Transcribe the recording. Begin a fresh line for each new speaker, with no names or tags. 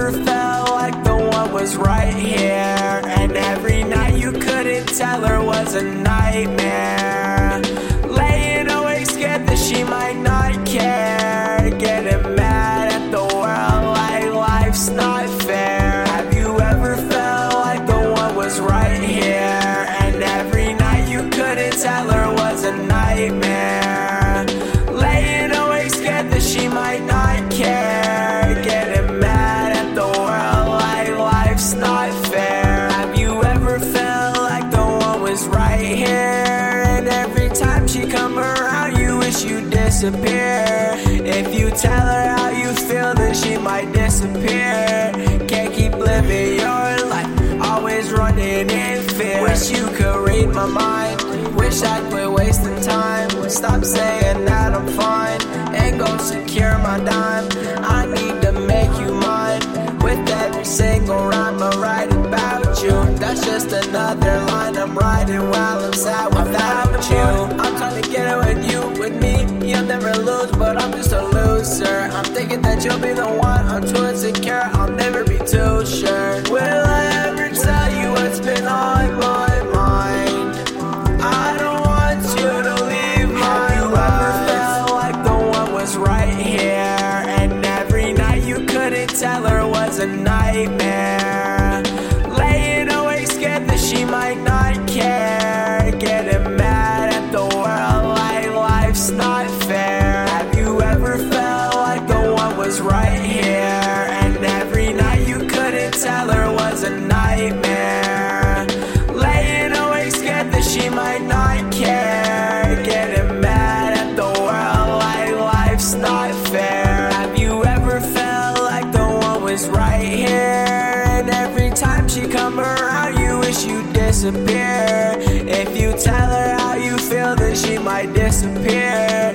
never felt like the one was right here. And every night you couldn't tell her was a nightmare. Laying awake scared that she might not care. Getting mad at the world like life's not fair. Disappear. If you tell her how you feel, then she might disappear. Can't keep living your life, always running in fear. Wish you could read my mind. Wish I quit wasting time. Stop saying that I'm fine and go secure my dime. I need to make you mine. With every single rhyme I write about you. That's just another line I'm writing while I'm sad without you. I'm trying to get it with you, with me. That you'll be time she come around, you wish you disappear. If you tell her how you feel, then she might disappear.